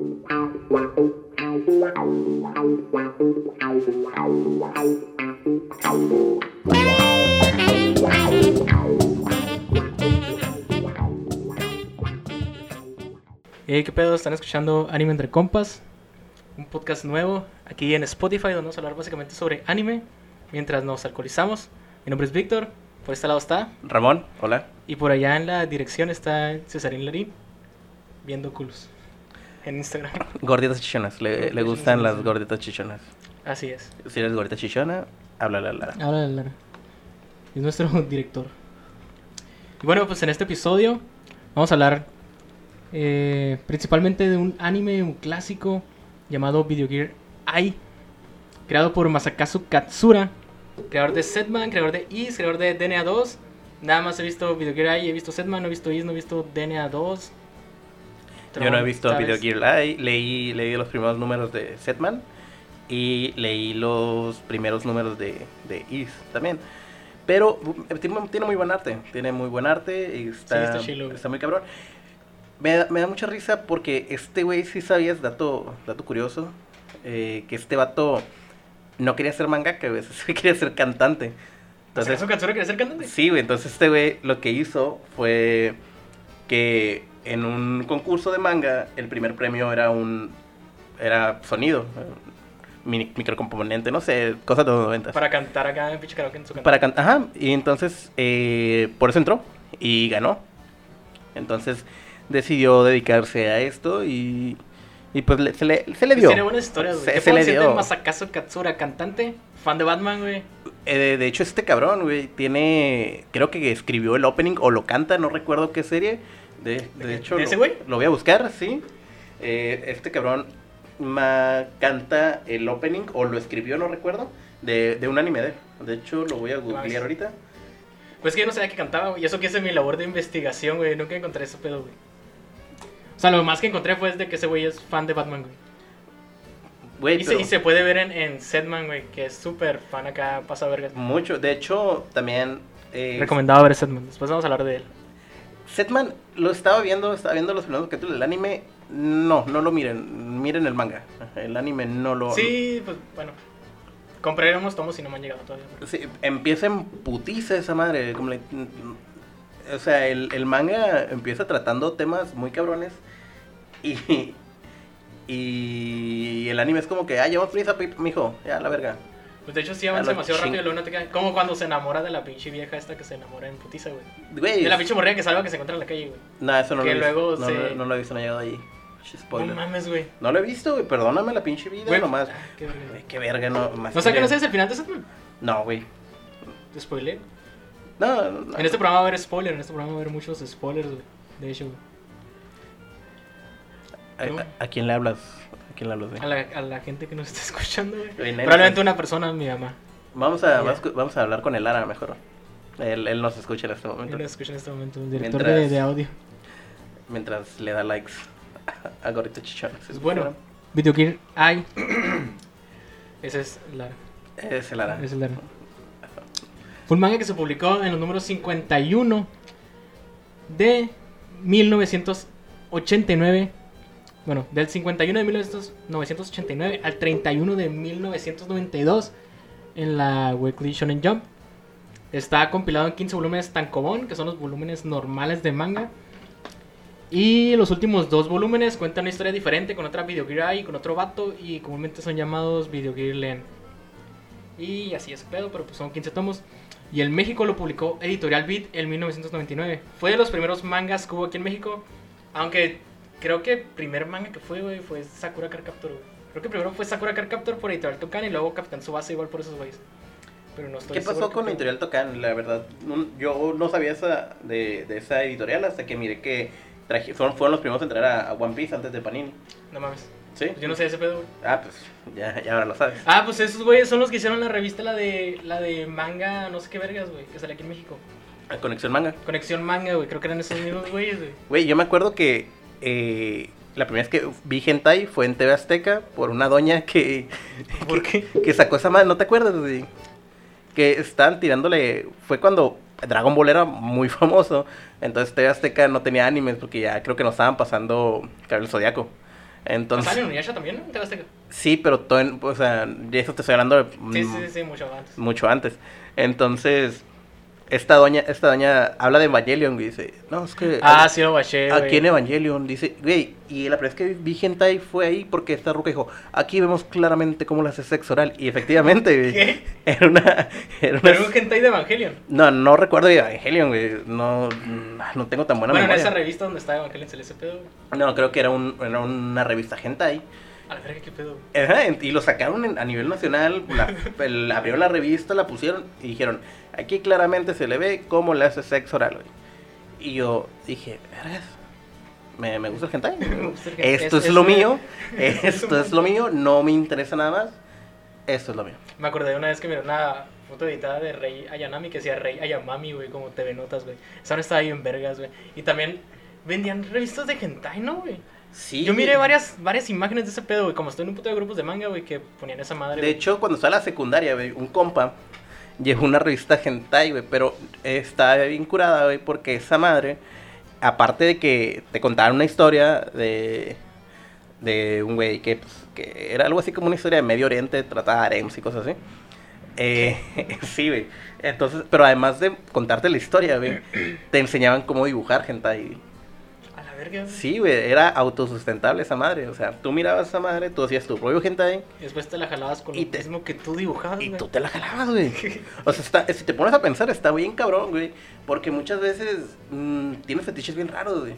Hey, ¿qué pedo? Están escuchando Anime Entre Compas, un podcast nuevo aquí en Spotify donde vamos a hablar básicamente sobre anime mientras nos alcoholizamos. Mi nombre es Víctor, por este lado está, Ramón, hola. y por allá en la dirección está Cesarín Larín, viendo culos en Instagram. Gorditas chichonas, le, le gustan las gorditas chichonas. Así es. Si eres gordita chichona, háblale a Lara. Habla de Lara. Es nuestro director. Y bueno, pues en este episodio vamos a hablar eh, principalmente de un anime, un clásico llamado Video Gear Ai, creado por Masakazu Katsura, creador de Setman, creador de Is, creador de DNA 2. Nada más he visto Video Gear Ai, he visto Setman, no he visto Is, no he visto DNA 2. Yo no he visto ¿sabes? Video Gear Live, leí, leí los primeros números de Setman y leí los primeros números de, de Is también. Pero eh, tiene, muy buen arte, tiene muy buen arte y está, está chilo, güey. está muy cabrón. Me da, me da mucha risa porque este güey sí sabías, dato, dato curioso, eh, que este vato no quería ser mangaka, güey, sí quería ser cantante. ¿Masakazu Katsura quiere ser cantante? Sí, güey, entonces este güey lo que hizo fue que en un concurso de manga el primer premio era un era sonido, mini- microcomponente, no sé, cosas de los 90. Para cantar acá en karaoke en su canal. Para cantar, ajá, y entonces eh, por eso entró y ganó. Entonces decidió dedicarse a esto y, y pues le- se, le, se le dio. Tiene buenas historias, güey. Se- ¿Qué se le dio. Masakazu Katsura, cantante, fan de Batman, güey. Eh, de, de hecho, este cabrón, güey, tiene. Creo que escribió el opening o lo canta, no recuerdo qué serie. De, de hecho, ¿De lo, ese güey? lo voy a buscar, sí. Eh, este cabrón ma- canta el opening o lo escribió, no recuerdo, de, de un anime de él. De hecho, lo voy a Nice. googlear ahorita. Pues que yo no sabía que cantaba, güey. Y eso que hice mi labor de investigación, güey. Nunca encontré ese pedo, güey. O sea, lo más que encontré fue de que ese güey es fan de Batman, güey. Y, se, pero y se puede ver en, en Setman, güey, que es súper fan acá, pasa vergas. mucho. De hecho, también. eh, Recomendado ver Setman. Después vamos a hablar de él. Setman lo estaba viendo, estaba viendo los primeros capítulos del anime. No, no lo miren. Miren el manga. El anime no lo. Sí, pues bueno. Compré unos tomos y no me han llegado todavía. Sí, empieza en putiza esa madre. Como le- o sea, el, el manga empieza tratando temas muy cabrones. Y, y el anime es como que, ah, llevamos prisa, mijo, ya la verga. Pues de hecho sí avanza demasiado ching- rápido. Luego no te queda- Como cuando se enamora de la pinche vieja esta que se enamora en putiza, güey. Güey, De la pinche morrilla que salva que se encuentra en la calle, güey. no, eso no que lo he luego. No, se- no- no lo he visto, no he llegado ahí. Spoiler. No mames, güey. No lo he visto, güey, perdóname la pinche vida Güey, nomás. ah, qué verga. Güey, qué verga, no. Más No sé que no sabes el final de Setman. No, güey. Te spoilé. No, no, no. En este programa va a haber spoiler, en este programa va a haber muchos spoilers, güey. De hecho, güey. ¿A, a- a quién le hablas? ¿A la, a la gente que nos está escuchando, güey. Probablemente una persona, mi mamá. Vamos a, vamos, a hablar con el Lara mejor. Él, él nos escucha en este momento. Él nos escucha en este momento, el director Mientras- de, de audio. Mientras le da likes a Gorrito Chichón. Pues bueno, Video Gear Ai. Ese es Lara. Es el Lara. Es el Lara. Fue un manga que se publicó en los números 51 de 1989. Bueno, del 51 de 1989 al 31 de 1992 en la Weekly Shonen Jump. Está compilado en 15 volúmenes tankobon, que son los volúmenes normales de manga. Y los últimos dos volúmenes cuentan una historia diferente con otra Video Gear Ai, con otro vato y comúnmente son llamados Video Gear Len. Y así es pedo, pero pues son 15 tomos. Y en México lo publicó Editorial Beat en 1999. Fue de los primeros mangas que hubo aquí en México. Aunque creo que el primer manga que fue, güey, fue Sakura Card Captor, güey. Creo que primero fue Sakura Card Captor por Editorial Tokan y luego Capitán Subasa igual por esos güeyes. Pero no estoy ¿Qué pasó con qué- Editorial Tocan? La verdad, no- yo no sabía esa de, de esa editorial hasta que miré que traje- fueron, fueron los primeros en entrar a, a One Piece antes de Panini. No mames. ¿Sí? Yo no sé ese pedo, güey. Ah, pues ya, ya ahora lo sabes. Ah, pues esos güeyes son los que hicieron la revista, la de, la de manga, no sé qué vergas, güey, que sale aquí en México. A Conexión Manga. Conexión Manga, güey, creo que eran esos mismos güeyes, güey. Güey, yo me acuerdo que eh, la primera vez que vi Hentai fue en TV Azteca por una doña que, ¿Por qué? que sacó esa madre, ¿no te acuerdas? güey? Que estaban tirándole, fue cuando Dragon Ball era muy famoso, entonces TV Azteca no tenía animes porque ya creo que nos estaban pasando Cabello Zodiaco. Entonces, ¿Sale en Inuyasha también? ¿En TV Azteca? sí, pero todo en- o sea, de eso te estoy hablando de, Sí, sí, sí, mucho antes. mucho antes. Entonces, esta doña, esta doña habla de Evangelion y dice, no, es que Ah, sí lo baché, aquí en güey. Evangelion dice, güey, y la primera vez que vi hentai fue ahí porque esta ruca dijo, aquí vemos claramente cómo le hace sexo oral. Y efectivamente, güey, ¿Qué? era una, era una- Pero un hentai de Evangelion. no, no recuerdo de Evangelion, güey, no, no tengo tan buena Bueno, en memoria. esa revista donde está Evangelion se le ese pedo, güey. No, creo que era, un, era una revista hentai. A la verga, qué pedo, güey. Ajá, en- y lo sacaron en- a nivel nacional, la, el- abrieron la revista, la pusieron y dijeron, aquí claramente se le ve cómo le hace sexo oral, güey. Y yo dije, "Vergas, me, me gusta el hentai. Esto Es- es, es lo un- mío, es esto es lo mío, no me interesa nada más, esto es lo mío. Me acordé de una vez que miré una foto editada de Rey Ayanami que decía Rey Ayamami, güey, como TV Notas, güey. Esa no estaba ahí en vergas, güey. Y también vendían revistas de hentai, ¿no, güey? Sí, Yo miré varias, varias imágenes de ese pedo, güey. Como estoy en un puto de grupos de manga, güey, que ponían esa madre. De güey. hecho, cuando estaba en la secundaria, güey, un compa llevó una revista hentai, pero estaba bien curada, porque esa madre, aparte de que te contaban una historia de, de un güey que, pues, que era algo así como una historia de Medio Oriente, trataba de harems y cosas así. Eh, sí. Entonces, pero además de contarte la historia, güey, te enseñaban cómo dibujar hentai. Verga. Sí, güey, era autosustentable esa madre. O sea, tú mirabas esa madre, tú hacías tu propio hentai Y después te la jalabas con Y lo te- mismo que tú dibujabas, y tú te la jalabas, güey. O sea, está, si te pones a pensar, está bien cabrón, güey. Porque muchas veces mm, tienes fetiches bien raros, güey.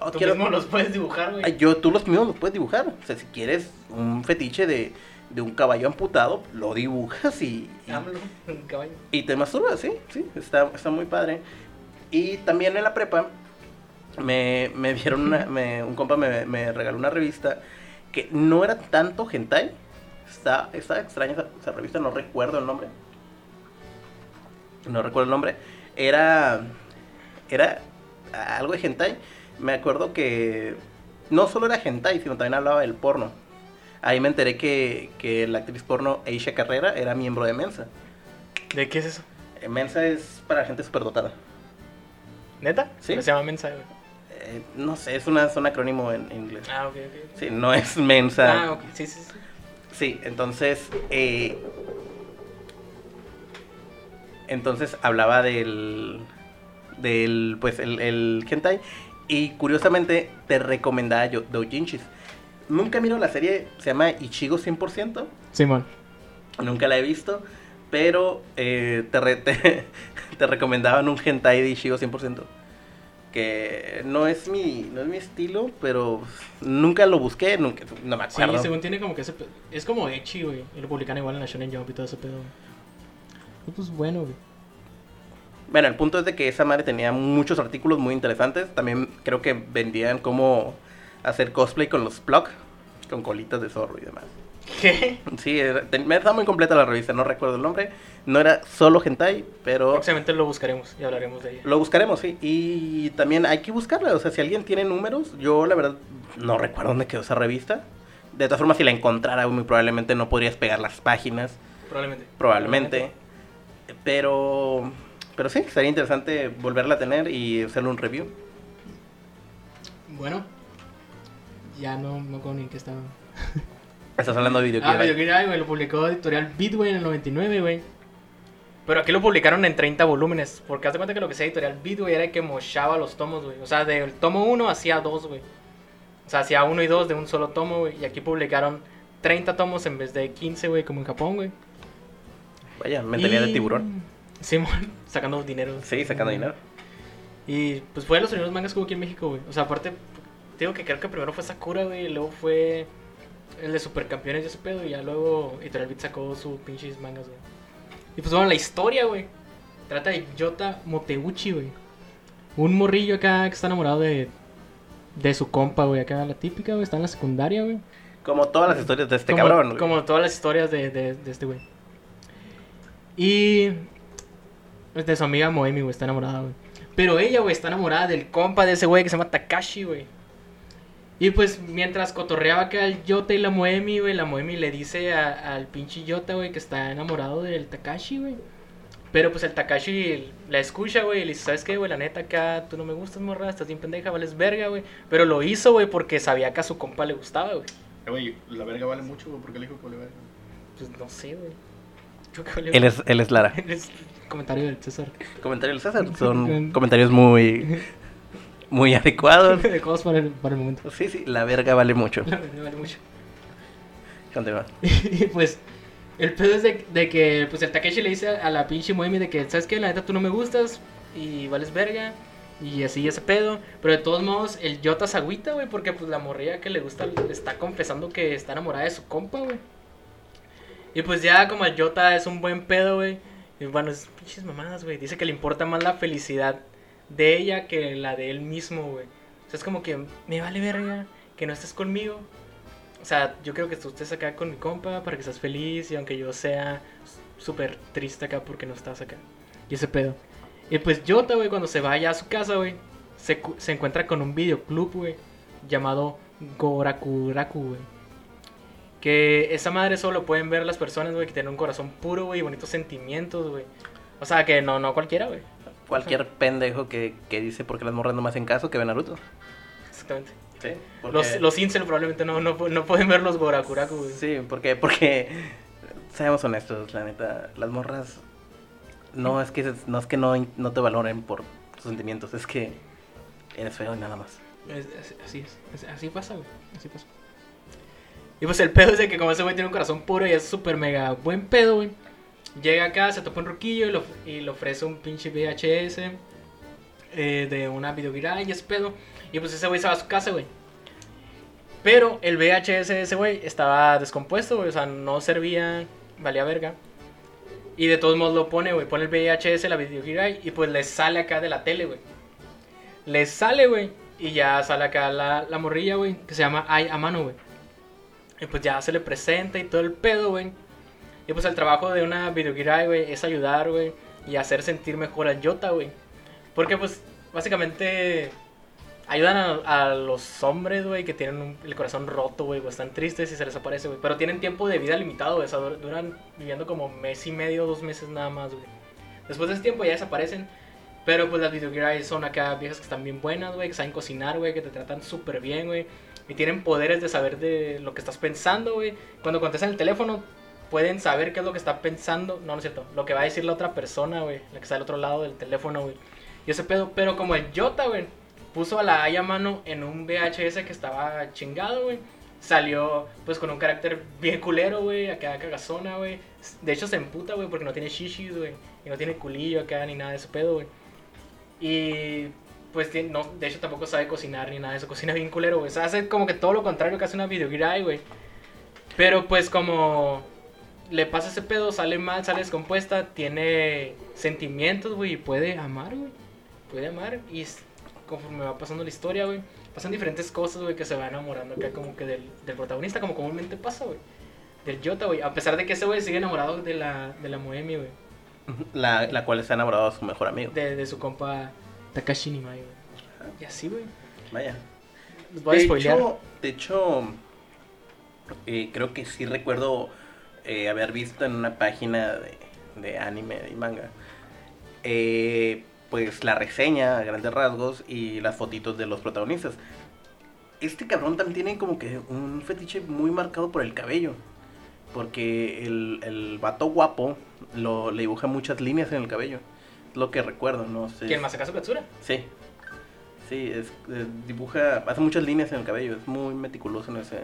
Oh, Tú quiero- mismo los puedes dibujar, güey. Yo, tú los mismos los puedes dibujar. O sea, si quieres un fetiche de, de un caballo amputado, lo dibujas y, y, AMLO, un caballo. y te masturbas, sí, sí. Está, está muy padre. Y también en la prepa me, me dieron una, me- un compa me, me regaló una revista que no era tanto hentai. Está, está extraña esa, esa revista, no recuerdo el nombre. No recuerdo el nombre. Era, era algo de hentai. Me acuerdo que no solo era hentai, sino también hablaba del porno. Ahí me enteré que, que la actriz porno Aisha Carrera era miembro de Mensa. ¿De qué es eso? Eh, Mensa es para gente superdotada. ¿Neta? Sí. Se llama Mensa, güey. Eh, no sé, es, una, es un acrónimo en inglés. Ah, ok, ok. Sí, no es Mensa. Ah, ok. Sí, sí, sí. Sí, entonces. eh, entonces hablaba del. Del. Pues el, el hentai. Y curiosamente te recomendaba yo Doujinshis. Nunca miro la serie, se llama Ichigo 100%. Simón. Nunca la he visto. Pero eh, te, re- te, te recomendaban un hentai de Ichigo 100%. Que no es mi, no es mi estilo, pero nunca lo busqué, nunca, no me Sí, acuerdo. según tiene como que ese Es como Echi, güey. Y lo publican igual en la Shonen Jump y todo ese pedo. Y pues bueno, güey. Bueno, el punto es de que esa madre tenía muchos artículos muy interesantes. También creo que vendían cómo hacer cosplay con los Plug, con colitas de zorro y demás. ¿Qué? Sí, era, ten- me estaba muy completa la revista, no recuerdo el nombre. No era solo hentai, pero Próximamente lo buscaremos y hablaremos de ella. lo buscaremos, sí. Y también hay que buscarla, o sea, si alguien tiene números, yo la verdad no recuerdo dónde quedó esa revista. De todas formas, si la encontrara, muy probablemente no podrías pegar las páginas, Probablemente. probablemente. Pero, pero sí, sería interesante volverla a tener y hacerle un review. Bueno. Ya no acuerdo ni en qué estaba. Estás hablando de Ah, videoclip. Videoclip, güey. Lo publicó Editorial Beat, güey, en el 99, güey. Pero aquí lo publicaron en 30 volúmenes. Porque haz de cuenta que lo que hacía Editorial Beat, güey, era que mochaba los tomos, güey. O sea, del tomo 1 hacía 2, güey. O sea, hacía 1 y 2 de un solo tomo, güey. Y aquí publicaron 30 tomos en vez de 15, güey, como en Japón, güey. Vaya, mentalidad de Y- tiburón. Simón, sacando dinero. Sí, sacando dinero. Y pues fue de los primeros mangas que hubo aquí en México, güey. O sea, aparte, te digo que creo que primero fue Sakura, güey. y Luego fue el de Supercampeones y ese pedo. Y ya luego Editorial Beat sacó sus pinches mangas, güey. Y pues bueno, la historia, güey. Trata de Yota Moteuchi, güey. Un morrillo acá que está enamorado de, de su compa, güey. Acá la típica, güey. Está en la secundaria, güey. Como todas las historias de este como, cabrón. güey. Como todas las historias de, de, de este güey. Y. pues, De su amiga Moemi, güey, está enamorada, güey. Pero ella, güey, está enamorada del compa de ese güey que se llama Takashi, güey. Y pues mientras cotorreaba acá el Yota y la Moemi, güey, la Moemi le dice a- al pinche Yota, güey, que está enamorado del Takashi, güey. Pero pues el Takashi la escucha, güey, y le dice, ¿sabes qué, güey? La neta acá tú no me gustas, morra, estás bien pendeja, vales verga, güey. Pero lo hizo, güey, porque sabía que a su compa le gustaba, güey. Eh, güey, la verga vale mucho, güey. ¿Por qué le dijo que vale verga? Pues no sé, güey. Que Él es, él es Lara. Comentario del César. Comentarios del César son comentarios muy, muy adecuados. Adecuados para el, para el momento. Sí, sí, la verga vale mucho. La verdad, vale mucho. Continúa. Y pues, el pedo es de, de que pues el Takeshi le dice a la pinche Moemi de que, ¿sabes qué? La neta tú no me gustas y vales verga. Y así ese pedo. Pero de todos modos, el Yota se agüita, güey, porque pues la morrilla que le gusta está confesando que está enamorada de su compa, güey. Y pues ya como el Yota es un buen pedo, güey. Y bueno, es pinches mamadas, güey. Dice que le importa más la felicidad de ella que la de él mismo, güey. O sea, es como que me vale verga que no estés conmigo. O sea, yo creo que tú estés acá con mi compa para que seas feliz y aunque yo sea súper triste acá porque no estás acá. Y ese pedo. Y pues Jota, güey, cuando se vaya a su casa, güey, se, se encuentra con un videoclub, güey, llamado Gorakuraku, güey. Que esa madre solo pueden ver las personas, güey, que tienen un corazón puro, güey, y bonitos sentimientos, güey. O sea, que no, no cualquiera, güey. Cualquier pendejo que, que dice porque las morras no me hacen caso que ve Naruto. Exactamente. Sí. Los, los incel probablemente no, no, no pueden ver los Gorakuraku, güey. Sí, porque, porque, seamos honestos, la neta, las morras no es que no, es que no, no te valoren por tus sentimientos, es que eres feo y nada más. Es- es- así es, es- así pasa, güey, así pasa. Y pues el pedo es de que como ese güey tiene un corazón puro y es súper mega buen pedo, güey. Llega acá, se topa un roquillo y, le ofrece un pinche VHS eh, de una videoguira y ese pedo. Y pues ese güey se va a su casa, güey. Pero el VHS de ese güey estaba descompuesto, güey, o sea, no servía, valía verga. Y de todos modos lo pone, güey, pone el VHS, la videoguira y pues le sale acá de la tele, güey. Le sale, güey. Y ya sale acá la, la morrilla, güey, que se llama Ay Amano, güey. Y pues ya se le presenta y todo el pedo, güey. Y pues el trabajo de una videoguira, güey, es ayudar, güey, y hacer sentir mejor a Jota, güey. Porque pues básicamente ayudan a, a los hombres, güey, que tienen un- el corazón roto, güey, o están tristes y se les aparece, güey. Pero tienen tiempo de vida limitado, güey. O sea, dur- duran viviendo como mes y medio, dos meses nada más, güey. Después de ese tiempo ya desaparecen. Pero pues las videoguiras son acá viejas que están bien buenas, güey, que saben cocinar, güey, que te tratan súper bien, güey. Y tienen poderes de saber de lo que estás pensando, güey. Cuando contestan el teléfono, pueden saber qué es lo que está pensando. No, no es cierto. Lo que va a decir la otra persona, güey. La que está al otro lado del teléfono, güey. Y ese pedo. Pero como el Jota, güey, puso a la Aya mano en un VHS que estaba chingado, güey. Salió, pues, con un carácter bien culero, güey. Acá cagazona, güey. De hecho, se emputa, güey, porque no tiene shishis, güey. Y no tiene culillo acá ni nada de ese pedo, güey. Y pues no, de hecho tampoco sabe cocinar ni nada de eso, cocina bien culero, güey. O sea, hace como que todo lo contrario que hace una videoguira, güey. Pero pues como le pasa ese pedo, sale mal, sale descompuesta, tiene sentimientos, güey, y puede amar, güey. Puede amar y conforme va pasando la historia, güey, pasan diferentes cosas, güey, que se va enamorando acá como que del, del protagonista, como comúnmente pasa, güey. Del Jota, güey. A pesar de que ese güey sigue enamorado de la, de la Moemi, güey. La, la cual está enamorado de su mejor amigo. De, de su compa Takashi Nimai, güey. Y así, güey. Vaya. Voy a de spoilear. hecho, de hecho eh, creo que sí recuerdo eh, haber visto en una página de, de anime y manga, eh, pues la reseña a grandes rasgos y las fotitos de los protagonistas. Este cabrón también tiene como que un fetiche muy marcado por el cabello. Porque el, el vato guapo lo, le dibuja muchas líneas en el cabello. Es lo que recuerdo, no sé. ¿Quién Masakazu Katsura? Sí. Sí, es, eh, dibuja, hace muchas líneas en el cabello, es muy meticuloso en ese,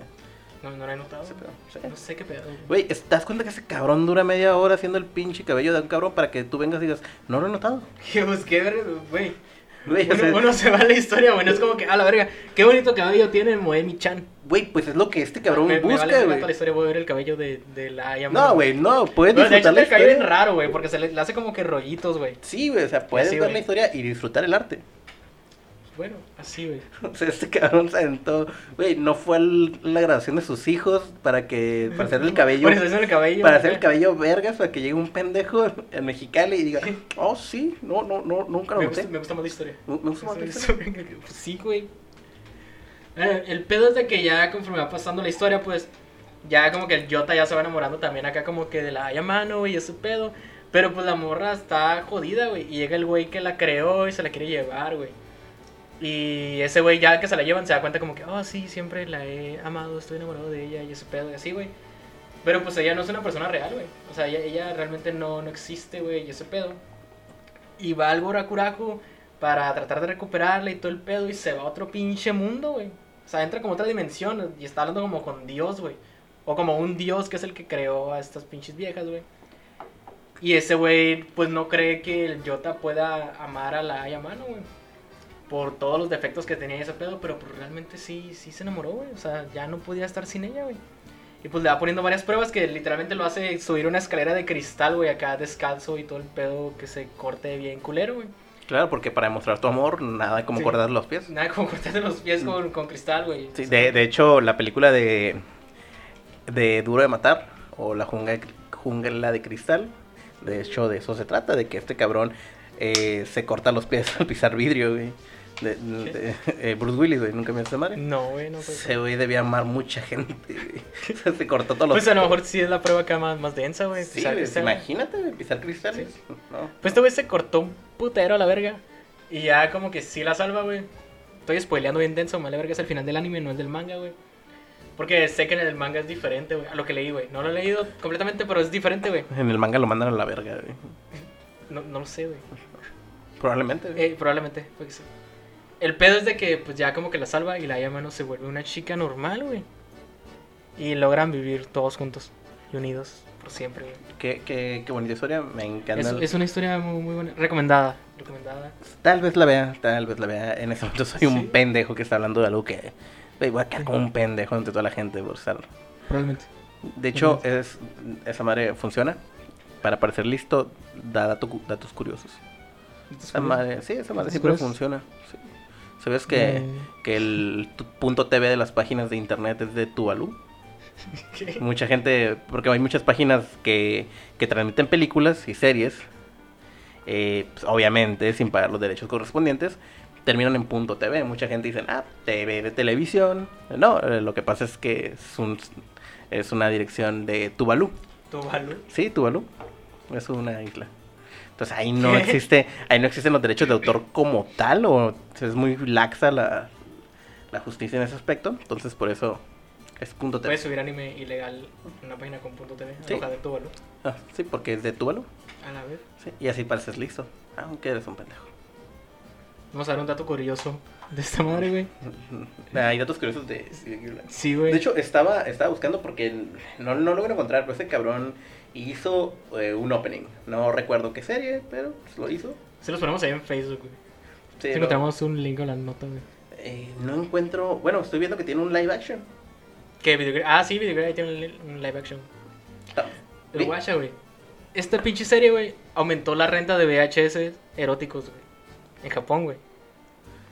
No, no lo he notado. ese pedo. Sí. No sé qué pedo. güey. ¿te das cuenta que ese cabrón dura media hora haciendo el pinche cabello de un cabrón para que tú vengas y digas, no lo he notado? Que pues qué ver, güey. Güey, o Uno, sea, uno se va a la historia, güey. No es como que, a la verga, qué bonito cabello tiene Moemi-chan. güey, pues es lo que este cabrón me, me busca, vale güey. toda la historia, voy a ver el cabello de, de la. No, güey, no, puedes No, de hecho, disfrutar la historia. raro, güey, porque se le, le hace como que rollitos, güey. Sí, güey, o sea, puedes Así, ver la historia y disfrutar el arte. Bueno, así, güey. O sea, este cabrón se aventó, güey, no fue a la graduación de sus hijos para que, para hacerle el cabello. Por eso es el cabello. para hacer el cabello vergas para que llegue un pendejo en Mexicali y diga, oh sí, no, no, no, nunca lo Me noté. gusta, me gusta más la historia. Me gusta más la Pues historia. Sí, güey. Eh, El pedo es de que ya conforme va pasando la historia, pues ya como que el Jota ya se va enamorando también acá como que de la Yamano, güey, y ese pedo. Pero pues la morra está jodida, güey. Y llega el güey que la creó y se la quiere llevar, güey. Y ese güey ya que se la llevan se da cuenta como que, oh sí, siempre la he amado, estoy enamorado de ella y ese pedo y así, güey. Pero pues ella no es una persona real, güey. O sea, ella, ella realmente no, no existe, güey, y ese pedo. Y va al Borakuraku para tratar de recuperarla y todo el pedo y se va a otro pinche mundo, güey. O sea, entra como otra dimensión y está hablando como con Dios, güey. O como un Dios que es el que creó a estas pinches viejas, güey. Y ese güey, pues no cree que el Yota pueda amar a la Yamano, güey. Por todos los defectos que tenía ese pedo, pero pues realmente sí, sí se enamoró, güey. O sea, ya no podía estar sin ella, güey. Y pues le va poniendo varias pruebas que literalmente lo hace subir una escalera de cristal, güey, acá descalzo y todo el pedo que se corte bien culero, güey. Claro, porque para demostrar tu amor, nada como Sí. cortar los pies. Nada como cortarte los pies con, con cristal, güey. Sí, O sea, de, de hecho, la película de, de Duro de Matar, o La Jungla, jungla de Cristal, de hecho, de eso se trata, de que este cabrón eh, se corta los pies al pisar vidrio, güey. De, de- eh, Bruce Willis, güey, nunca me hace madre. No, güey, no puede Ese ser. güey debía amar mucha gente, güey. O sea, se cortó todos los Pues a lo mejor sí es la prueba acá más, más densa, güey. Sí, Pisar cristal. imagínate, güey, pisar cristales. No. Pues este güey se cortó un putero a la verga. Y ya como que sí la salva, güey. Estoy spoileando bien denso, vale verga es el final del anime, no el del manga, güey. Porque sé que en el manga es diferente, güey. A lo que leí, güey. No lo he leído completamente, pero es diferente, güey. En el manga lo mandan a la verga, güey. No, no lo sé, güey. Probablemente. güey. Eh, probablemente, puede que sí. El pedo es de que pues ya como que la salva y la Yamano se vuelve una chica normal, güey. Y logran vivir todos juntos y unidos por siempre, güey. Qué, qué, qué bonita historia, me encanta. Es, el- es una historia muy, muy buena. Recomendada. Recomendada. Tal vez la vea, tal vez la vea. En ese momento soy un Sí. pendejo que está hablando de algo que... voy a quedar como un pendejo entre toda la gente por estar... Probablemente. De hecho, es, esa madre funciona. Para parecer listo, da dato datos curiosos. Esa madre, sí, esa madre ¿Datos siempre curiosos? funciona. sí. ¿Sabes que, Eh. que el punto TV de las páginas de internet es de Tuvalu? ¿Qué? Mucha gente, porque hay muchas páginas que, que transmiten películas y series, eh, pues, obviamente sin pagar los derechos correspondientes, terminan en punto TV. Mucha gente dice, ah, TV de televisión. No, eh, lo que pasa es que es, un, es una dirección de Tuvalu. Tuvalu. Sí, Tuvalu. Es una isla. Entonces ahí no existe, ahí no existen los derechos de autor como tal, o es muy laxa la, la justicia en ese aspecto. Entonces por eso es punto TV. Puedes subir anime ilegal en una página con punto TV. Sí. De Tuvalu. Ah, sí, porque es de Tuvalu. A la vez. Sí, y así pareces listo. Aunque eres un pendejo. Vamos a ver un dato curioso de esta madre, güey. Hay datos curiosos de... Sí, güey. De hecho, estaba, estaba buscando porque no, no lo logro encontrar, pero ese cabrón hizo eh, un opening. No recuerdo qué serie, pero pues, lo hizo. Si los ponemos ahí en Facebook, güey. Sí, Si lo- encontramos un link en la nota, güey. eh, no encuentro... Bueno, estoy viendo que tiene un live action. ¿Qué? Videogame? Ah, sí, Videogame ahí tiene un li- un live action. Ah, El guacha, güey. Esta pinche serie, güey, aumentó la renta de VHS eróticos, güey. En Japón, güey.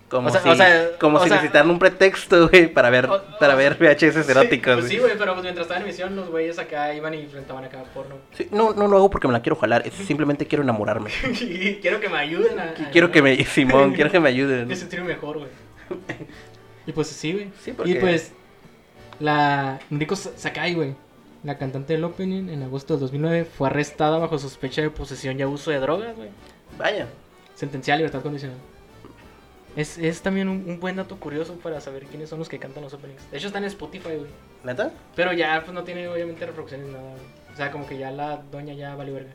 Como O sea- si, o sea, como o si sea- necesitaran un pretexto, güey, para ver, O- para ver VHS Sí, eróticos. pues sí, güey. pero pues mientras estaba en emisión, los güeyes acá iban y enfrentaban acá porno. Sí, no, no lo hago porque me la quiero jalar, es simplemente quiero enamorarme. quiero que me ayuden a. a- quiero que me, Simón, quiero que me ayuden. Me sentirme mejor, güey. Y pues sí, güey. Sí, porque- Y pues la Sa- Sakai, güey, la cantante del opening en agosto de 2009 fue arrestada bajo sospecha de posesión y abuso de drogas, güey. Vaya. Sentenciada a libertad condicional. Es, es también un, un buen dato curioso para saber quiénes son los que cantan los openings. De hecho está en Spotify, güey. ¿Neta? Pero ya pues no tiene obviamente reproducciones nada, güey. O sea, como que ya la doña ya valió verga.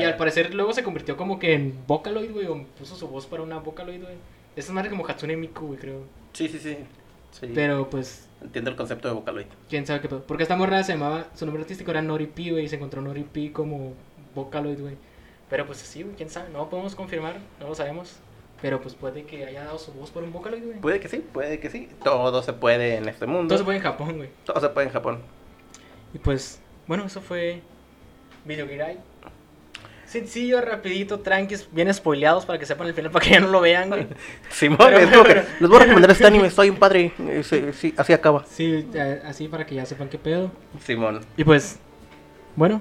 Y al parecer luego se convirtió como que en Vocaloid, güey, o puso su voz para una Vocaloid, güey. Esa es madre como Hatsune Miku, güey, creo. Sí, sí, sí. Sí. Pero pues Entiendo el concepto de Vocaloid. quién sabe qué pedo. Porque esta morra se llamaba, su nombre artístico era Nori P, güey, y se encontró Nori P como Vocaloid, güey. Pero pues sí, güey, quién sabe, no podemos confirmar, no lo sabemos. Pero pues puede que haya dado su voz por un Vocaloid, güey. Puede que sí, puede que sí. Todo se puede en este mundo. Todo se puede en Japón, güey. Todo se puede en Japón. Y pues, bueno, eso fue Video Girai. Sencillo, rapidito, tranquis, bien spoileados para que sepan el final, para que ya no lo vean, güey. Simón, Pero- es como que, pero- les voy a recomendar este anime, soy un padre. Eh, sí, sí, así acaba. Sí, así para que ya sepan qué pedo. Simón. Y pues, bueno,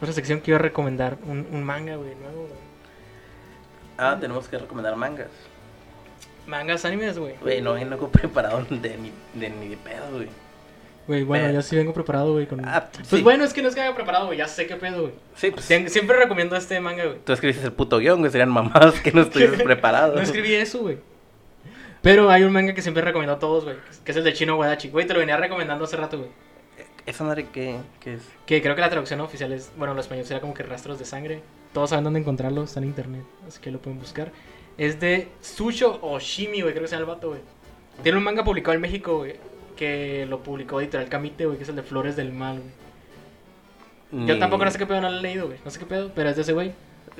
otra sección quiero recomendar un, un manga, güey, nuevo, güey. Ah, tenemos que recomendar mangas. Mangas animes, güey. Güey, no vengo preparado de ni de, ni de pedo, güey. Güey, bueno, Pero- yo sí vengo preparado, güey. Con... Ah, pues sí. bueno, es que no es que venga preparado, güey. Ya sé qué pedo, güey. Sí, pues. Siem- Siempre recomiendo este manga, güey. Tú escribiste el puto guion, güey. Serían mamadas que no estuvieras preparado. No escribí eso, güey. Pero hay un manga que siempre recomiendo a todos, güey. Que es el de Chino Wadachi. Güey, te lo venía recomendando hace rato, güey. ¿Esa madre qué, qué es? Que creo que la traducción oficial es, bueno, lo español sería como que rastros de sangre. Todos saben dónde encontrarlo, está en internet, así que lo pueden buscar. Es de Susho Oshimi, güey, creo que se llama el vato, güey. Tiene un manga publicado en México, güey, que lo publicó Editorial Camite, güey, que es el de Flores del Mal, güey. Yo Ni- tampoco no sé qué pedo, no lo he leído, güey, no sé qué pedo, pero es de ese güey.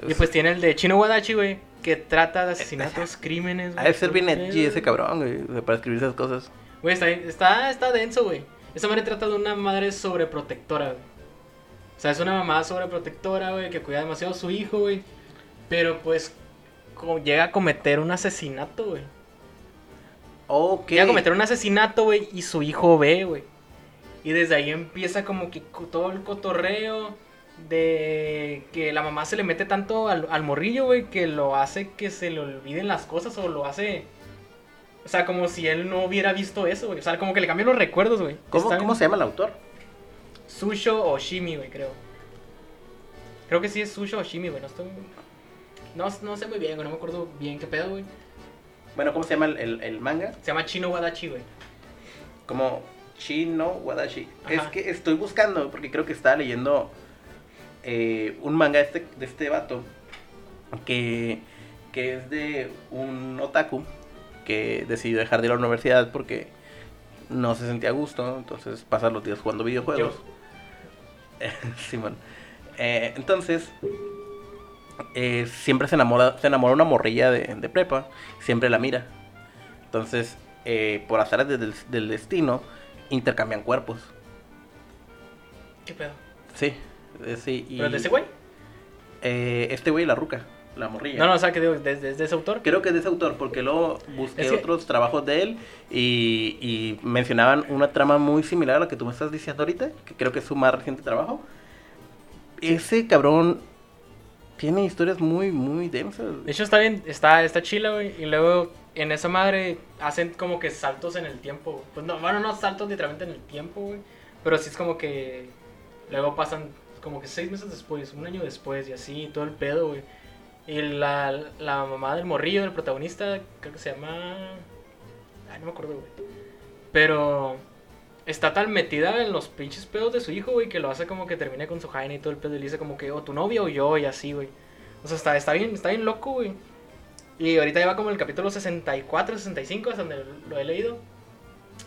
Y pues tiene el de Chino Wadachi, güey, que trata de asesinatos, crímenes, Ha de ser bien edgy ese cabrón, güey. o sea, Para escribir esas cosas. Güey, está, está, está denso, güey. Esa madre trata de una madre sobreprotectora, güey. O sea, es una mamá sobreprotectora, güey, que cuida demasiado a su hijo, güey. Pero pues llega a cometer un asesinato, güey. Ok. Llega a cometer un asesinato, güey, y su hijo ve, güey. Y desde ahí empieza como que todo el cotorreo de que la mamá se le mete tanto al, al morrillo, güey, que lo hace que se le olviden las cosas o lo hace... O sea, como si él no hubiera visto eso, güey. O sea, como que le cambian los recuerdos, güey. ¿Cómo, ¿Cómo bien- se llama el autor? Susho Oshimi, güey, creo. Creo que sí es Susho Oshimi, güey. No estoy... No, no sé muy bien, güey. No me acuerdo bien qué pedo, güey. Bueno, ¿cómo se llama el, el- el manga? Se llama Chino Wadachi, güey. Como Chino Wadashi. Ajá. Es que estoy buscando, porque creo que estaba leyendo eh, un manga de este, de este vato que, que es de un otaku que decidió dejar de ir a la universidad porque no se sentía a gusto, entonces pasa los días jugando videojuegos. Simón. Eh, entonces, eh, siempre se enamora, se enamora una morrilla de, de prepa, siempre la mira. Entonces, eh, por azares del, del destino, intercambian cuerpos. ¿Qué pedo? Sí, eh, sí. Y, ¿Pero de ese güey? eh, este güey, la ruca, la morrilla. No, no, o sea, que digo, desde de ese autor. Creo que es de ese autor, porque luego busqué Es que- otros trabajos de él y, y mencionaban una trama muy similar a la que tú me estás diciendo ahorita, que creo que es su más reciente trabajo. Ese cabrón tiene historias muy, muy densas. De hecho, está bien, está, está chila, güey. Y luego en esa madre hacen como que saltos en el tiempo. güey. Pues no, bueno, no saltos literalmente en el tiempo, güey. Pero sí es como que luego pasan como que seis meses después, un año después y así, todo el pedo, güey. Y la, la mamá del morrillo, del protagonista, creo que se llama... Ay, no me acuerdo, güey. Pero está tan metida en los pinches pedos de su hijo, güey, que lo hace como que termine con su jaina y todo el pedo. Y le dice como que, o tu novia o yo, y así, güey. O sea, está, está, bien, está bien loco, güey. Y ahorita ya va como el capítulo 64, 65, es donde lo he leído.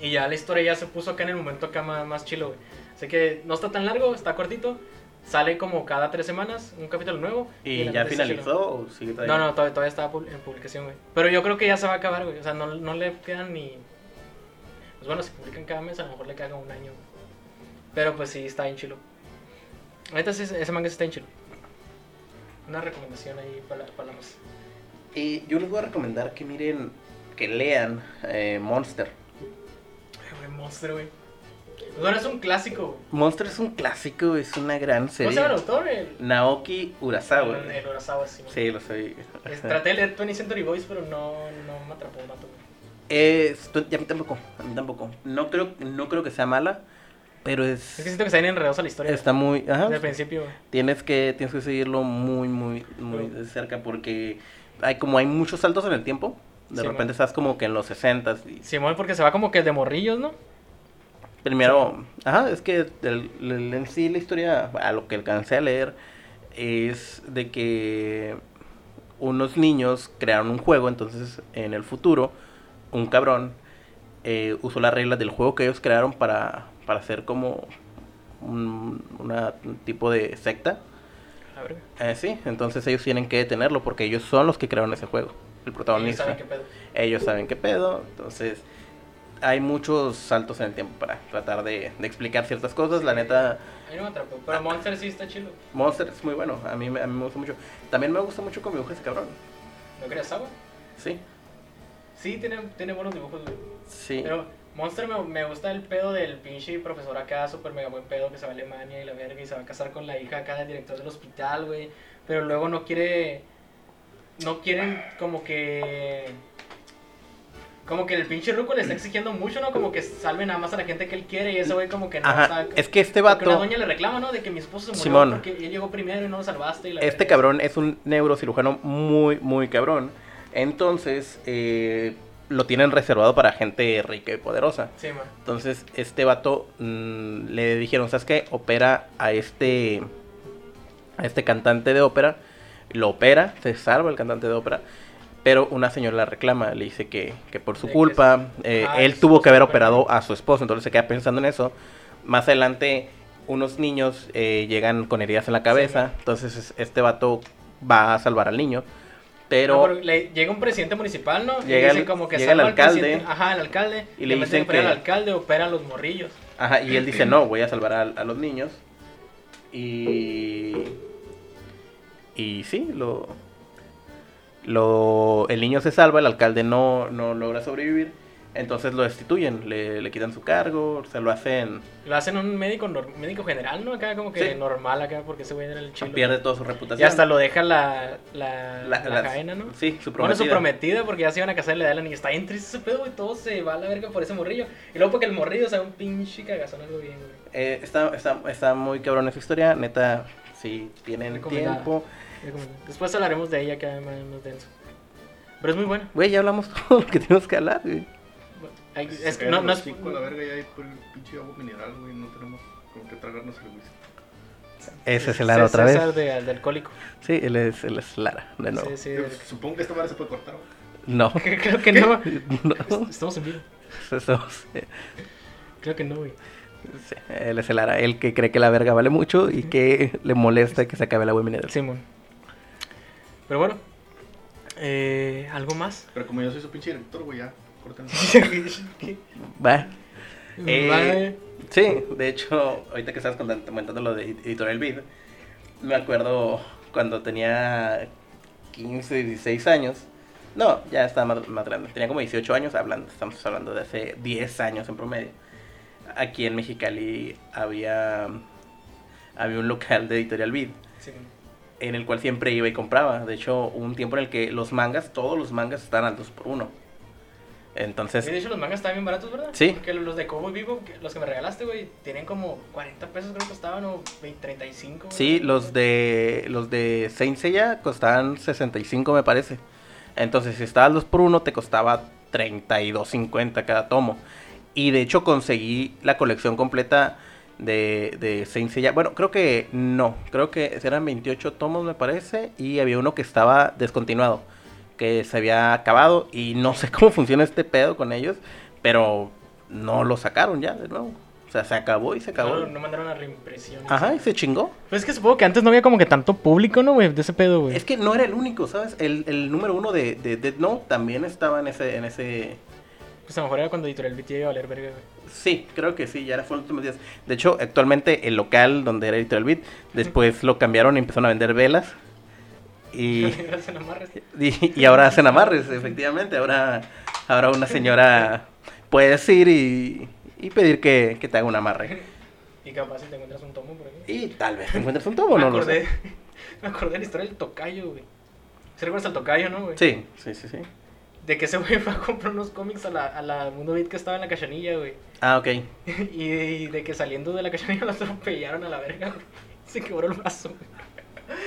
Y ya la historia ya se puso acá en el momento acá más, más chilo, güey. Así que no está tan largo, está cortito. Sale como cada tres semanas un capítulo nuevo. ¿Y la ya finalizó o sigue todavía? No, no, todavía, todavía está en publicación, güey. Pero yo creo que ya se va a acabar, güey. O sea, no, no le quedan ni... Pues bueno, si publican cada mes, a lo mejor le queda un año. güey. Pero pues sí, está bien chilo. Ahorita sí, ese manga está bien chilo. Una recomendación ahí para, para la más. Y yo les voy a recomendar que miren, que lean eh, Monster. Monster, güey. Es un clásico. Monster es un clásico, es una gran ¿Cómo serie. se llama el autor? El, Naoki Urasawa. el, el Urasawa, sí. Sí, lo soy. Es- traté de leer 20 Century Boys, pero no, no me atrapó. Eh, a mí tampoco, a mí tampoco. No creo, no creo que sea mala, pero es, Es que siento que están enredados a la historia. está muy, ajá, Desde el principio, tienes que, tienes que seguirlo muy, muy, muy de cerca porque hay como hay muchos saltos en el tiempo. De Sí, repente man. estás como que en los 60 y Simón, porque se va como que de morrillos, ¿no? Primero, ajá, es que el- el- en sí la historia, a lo que alcancé a leer, es de que unos niños crearon un juego, entonces en el futuro un cabrón eh, usó las reglas del juego que ellos crearon para, para hacer como un, una- un tipo de secta. A ver, Eh, sí, entonces ellos tienen que detenerlo porque ellos son los que crearon ese juego. El ellos protagonista. saben qué pedo. Ellos saben qué pedo, entonces hay muchos saltos en el tiempo para tratar de, de explicar ciertas cosas. La neta, no atrapó. Pero Monster sí está chido. Monster es muy bueno, a mí, me- a mí me gusta mucho. También me gusta mucho cómo dibuja ese cabrón. ¿No crees agua? Sí, Sí, tiene, tiene buenos dibujos, güey. sí. Pero Monster me, me gusta el pedo del pinche profesor acá, super mega buen pedo, que se va a Alemania y la verga y se va a casar con la hija acá del director del hospital, güey. Pero luego no quiere. No quieren como que. Como que el pinche Ruco le está exigiendo mucho, ¿no? Como que salve nada más a la gente que él quiere y ese güey como que no Ajá, está... es que este vato, doña le reclama, ¿no? De que mi esposo se murió Simón. porque él llegó primero y no lo salvaste. Y la este cabrón es un neurocirujano muy, muy cabrón. Entonces, eh, lo tienen reservado para gente rica y poderosa. Sí, man. Entonces, este vato mm, le dijeron, ¿sabes qué? Opera a este, a este cantante de ópera. Lo opera, se salva el cantante de ópera. Pero una señora la reclama, le dice que, que por su culpa, eh, Ah, él tuvo que haber operado a su esposo. Entonces se queda pensando en eso. Más adelante, unos niños eh, llegan con heridas en la cabeza. Sí, entonces es- este vato va a salvar al niño. Pero... No, le- llega un presidente municipal, ¿no? Llega y dice el- como que llega el al alcalde. Ajá, el alcalde. Y le dicen que- al alcalde, opera a los morrillos. Ajá, y él dice, no, voy a salvar a, a los niños. Y... Y sí, lo, lo... El niño se salva, el alcalde no, no logra sobrevivir. Entonces lo destituyen, le, le quitan su cargo, se lo hacen... Lo hacen un médico médico general, ¿no? Acá como que Sí. normal acá porque ese güey era el chilo. Pierde toda su reputación. Y hasta lo deja la, la, La- la, cadena, ¿no? Sí, su Bueno, su prometida. prometida porque ya se iban a casar y le da la niña. Está bien triste ese pedo, güey. Todo se va a la verga por ese morrillo. Y luego porque el morrillo sea un pinche cagazón, algo bien, güey. Eh, está, está, está muy cabrón esa historia, neta, si tienen tiempo. Después hablaremos de ella que más, más denso. Pero es muy buena. Güey, ya hablamos todo lo que tenemos que hablar, güey. Hay- es que no, no es... hocico a la verga ya hay por el pinche agua mineral, güey. No tenemos con qué tragarnos el whisky. Ese es el Lara otra César vez. de, de alcohólico. Sí, él es, él es Lara, de nuevo. Sí, sí. Supongo que esta madre se puede cortar, güey. No, Creo que no. no. Estamos en vivo. Somos- Creo que no, güey. Sí, él es el Lara, el que cree que la verga vale mucho y que le molesta que se acabe el agua mineral. Simón. Pero bueno. Eh, ¿Algo más? Pero como yo soy su pinche director, güey, ya. Corten. Va. Eh, Vale. Sí, de hecho, ahorita que estabas comentando lo de Editorial Vid, me acuerdo cuando tenía 15, 16 años. No, ya estaba más, más grande. Tenía como 18 años, hablando, estamos hablando de hace 10 años en promedio. Aquí en Mexicali había, había un local de Editorial Vid Simón. En el cual siempre iba y compraba. De hecho, hubo un tiempo en el que los mangas, todos los mangas estaban al 2 por 1 Entonces, Sí, de hecho, los mangas estaban bien baratos, ¿verdad? Sí. Porque los de Cowboy Vivo, los que me regalaste, güey, tienen como 40 pesos, creo que costaban, o 20, 35. güey. Sí, los de los de Saint Seiya costaban 65 me parece. Entonces, si estabas 2 por 1 te costaba 32.50 cada tomo. Y de hecho conseguí la colección completa de, de Saint Seiya. Bueno, creo que no, creo que eran 28 tomos me parece y había uno que estaba descontinuado, que se había acabado y no sé cómo funciona este pedo con ellos, pero no lo sacaron ya de nuevo. O sea, se acabó y se acabó. No, no mandaron a reimpresión. Ajá, y se chingó. Pues es que supongo que antes no había como que tanto público, ¿no, güey? De ese pedo, güey. Es que no era el único, ¿sabes? El, el número uno de, de Dead Note también estaba en ese, en ese... Pues a lo mejor era cuando Editorial BT iba a valer verga, güey. Sí, creo que sí, ya era fue los últimos días. De hecho, actualmente el local donde era Editorial Beat, después lo cambiaron y empezaron a vender velas. Y, y, y ahora hacen amarres, efectivamente. Ahora, ahora una señora puede ir y, y pedir que, que te haga un amarre. Y capaz si te encuentras un tomo por aquí. Y tal vez te encuentres un tomo, no lo sé. me acordé de la historia del tocayo, güey. ¿Se recuerdas al tocayo, no, güey? Sí, sí, sí, sí. De que ese güey fue a comprar unos cómics a la, a la Mundo Beat que estaba en la cachanilla, güey. Ah, ok. Y de, y de que saliendo de la cachanilla lo atropellaron a la verga, güey. Se quebró el brazo, güey.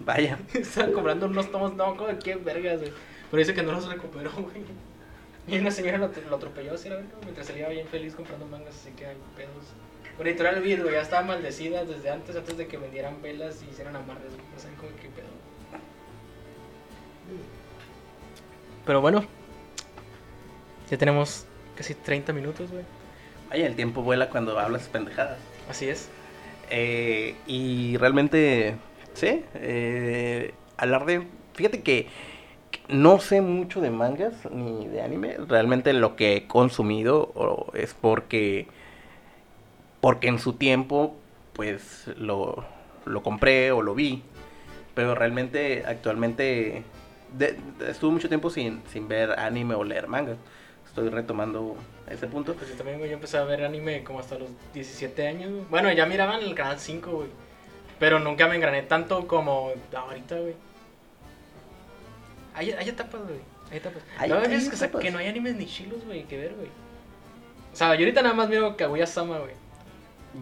Vaya. Estaban comprando unos tomos, no, como de qué vergas, güey. Pero dice que no los recuperó, güey. Y una señora lo, lo atropelló así, la verga, mientras salía bien feliz comprando mangas, así que hay pedos. Por editorial güey, ya estaba maldecida desde antes, antes de que vendieran velas y hicieran amarres, güey. No saben cómo qué pedo. Pero bueno, ya tenemos casi 30 minutos, güey. Vaya, el tiempo vuela cuando hablas pendejadas. Así es. Eh, y realmente, sí, eh, hablar de... Fíjate que no sé mucho de mangas ni de anime. Realmente lo que he consumido es porque... Porque en su tiempo, pues, lo, lo compré o lo vi. Pero realmente, actualmente, de- estuve mucho tiempo sin, sin ver anime o leer mangas. Estoy retomando ese punto. Pues yo también, güey, yo empecé a ver anime como hasta los 17 años, güey. Bueno, ya miraban el canal 5, güey. Pero nunca me engrané tanto como ahorita, güey. Hay, hay etapas, güey. No, ahí es que, pues. que no hay animes ni chilos, güey, que ver, güey. O sea, yo ahorita nada más miro Kaguya-sama, güey.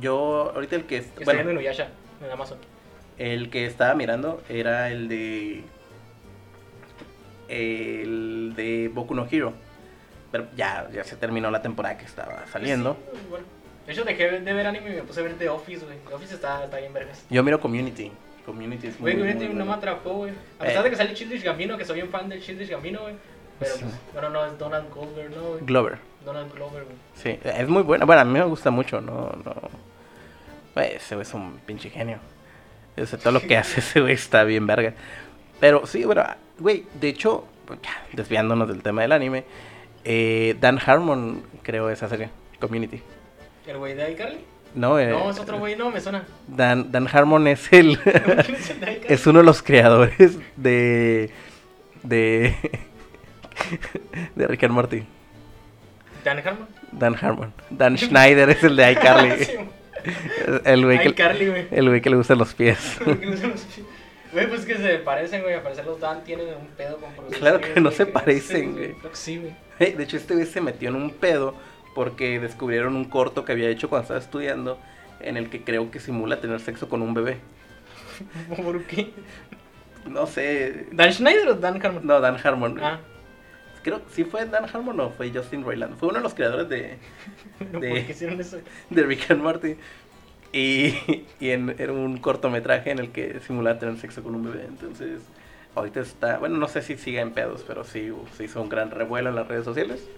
Yo, ahorita el que... viendo Bueno, en Inuyasha, en Amazon. el que estaba mirando era el de... El de Boku no Hero. Pero ya, ya se terminó la temporada que estaba saliendo. Sí, bueno. De hecho, dejé de ver anime y me puse a ver The Office, güey. The Office está, está bien vergas. Yo miro Community. Community es muy, Güey, muy Community no me bueno. atrapó, güey. A Eh. pesar de que sale Childish Gambino, que soy bien fan del Childish Gambino, güey. Pero, Sí. pues, bueno, no, es Donald Glover, ¿no, güey? Glover. Donald Glover, güey. Sí, es muy buena. Bueno, a mí me gusta mucho, no, no. Güey, ese güey es un pinche genio. O sea, todo lo que hace ese güey está bien verga. Pero sí, bueno, güey, de hecho, pues, desviándonos del tema del anime, eh, Dan Harmon creó esa serie, Community. ¿El güey de iCarly? No, eh, No, es otro güey, no, me suena. Dan, Dan Harmon es el. ¿Quién es uno de los creadores de. de. de Rick and Morty. Dan Harmon. Dan Harmon. Dan Schneider es el de iCarly. Sí, el güey que. que le gustan los pies. Güey, pues que se parecen, güey. A parecer los Dan tienen un pedo con Claro que no se parecen, güey. Creo que sí, güey. De hecho, este güey se metió en un pedo porque descubrieron un corto que había hecho cuando estaba estudiando en el que creo que simula tener sexo con un bebé. ¿Por qué? No sé. ¿Dan Schneider o Dan Harmon? No, Dan Harmon. Ah, Creo sí fue Dan Harmon o fue Justin Roiland. Fue uno de los creadores de, De- ¿por qué hicieron eso? de Rick and Morty. Y, y en, era un cortometraje en el que simulaba tener sexo con un bebé. Entonces, ahorita está. Bueno, no sé si sigue en pedos, pero sí se hizo un gran revuelo en las redes sociales.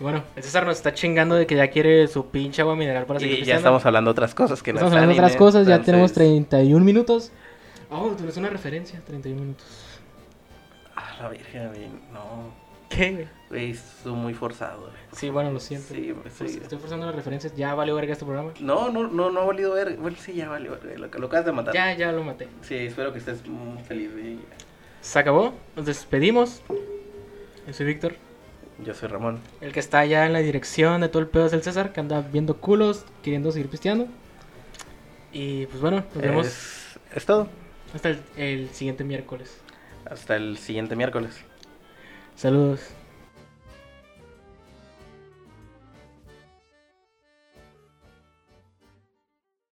Bueno, el César nos está chingando de que ya quiere su pinche agua mineral para seguir Y ya estamos hablando de otras cosas que no Estamos es hablando otras cosas, ya tenemos 31 minutos. Oh, tú eres una referencia, 31 minutos. Ah, la virgen, no. ¿Qué, güey? Estuvo muy forzado, güey. Sí, bueno, lo siento. Sí, Pues, sí. Estoy forzando las referencias, ya valió verga este programa. No, no, no, no ha valido ver. Bueno, sí, ya valió ver. Lo, lo acabas de matar. Ya, ya lo maté. Sí, espero que estés muy feliz, güey. Se acabó, nos despedimos. Yo soy Víctor. Yo soy Ramón. El que está allá en la dirección de todo el pedo es el César, que anda viendo culos, queriendo seguir pisteando. Y pues bueno, nos vemos Es, es todo. hasta el, el siguiente miércoles. Hasta el siguiente miércoles. Saludos.